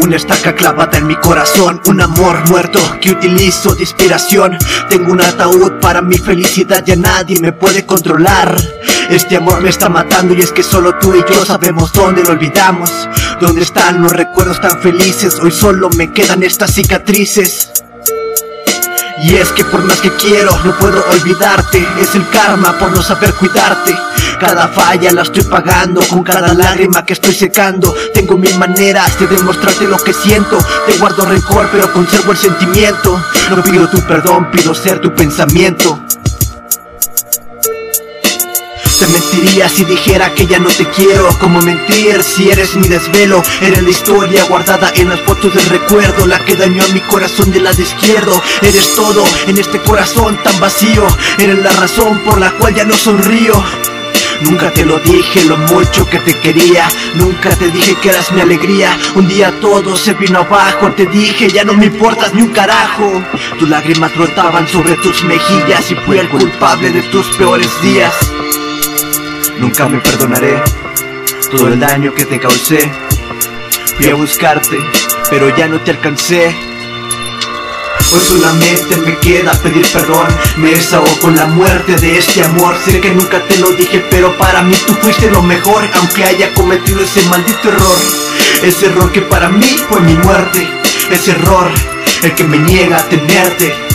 una estaca clavada en mi corazón Un amor muerto que utilizo de inspiración. Tengo un ataúd para mi felicidad Ya nadie me puede controlar. Este amor me está matando y es que solo tú y yo sabemos dónde lo olvidamos. Dónde están los recuerdos tan felices Hoy solo me quedan estas cicatrices y es que por más que quiero, no puedo olvidarte. Es el karma por no saber cuidarte. Cada falla la estoy pagando Con cada lágrima que estoy secando. Tengo mil maneras de demostrarte lo que siento. Te guardo rencor pero conservo el sentimiento. No pido tu perdón, pido ser tu pensamiento mentiría si dijera que ya no te quiero. Como mentir si eres mi desvelo Eres la historia guardada en las fotos del recuerdo La que dañó a mi corazón del lado izquierdo. Eres todo en este corazón tan vacío Eres la razón por la cual ya no sonrío. Nunca te lo dije lo mucho que te quería Nunca te dije que eras mi alegría. Un día todo se vino abajo Te dije ya no me importas ni un carajo. Tus lágrimas brotaban sobre tus mejillas Y fui el culpable de tus peores días Nunca me perdonaré todo el daño que te causé. Fui a buscarte, pero ya no te alcancé. Hoy solamente me queda pedir perdón. Me desahogo con la muerte de este amor. Sé que nunca te lo dije pero para mí tú fuiste lo mejor Aunque haya cometido ese maldito error. Ese error que para mí fue mi muerte. Ese error el que me niega a tenerte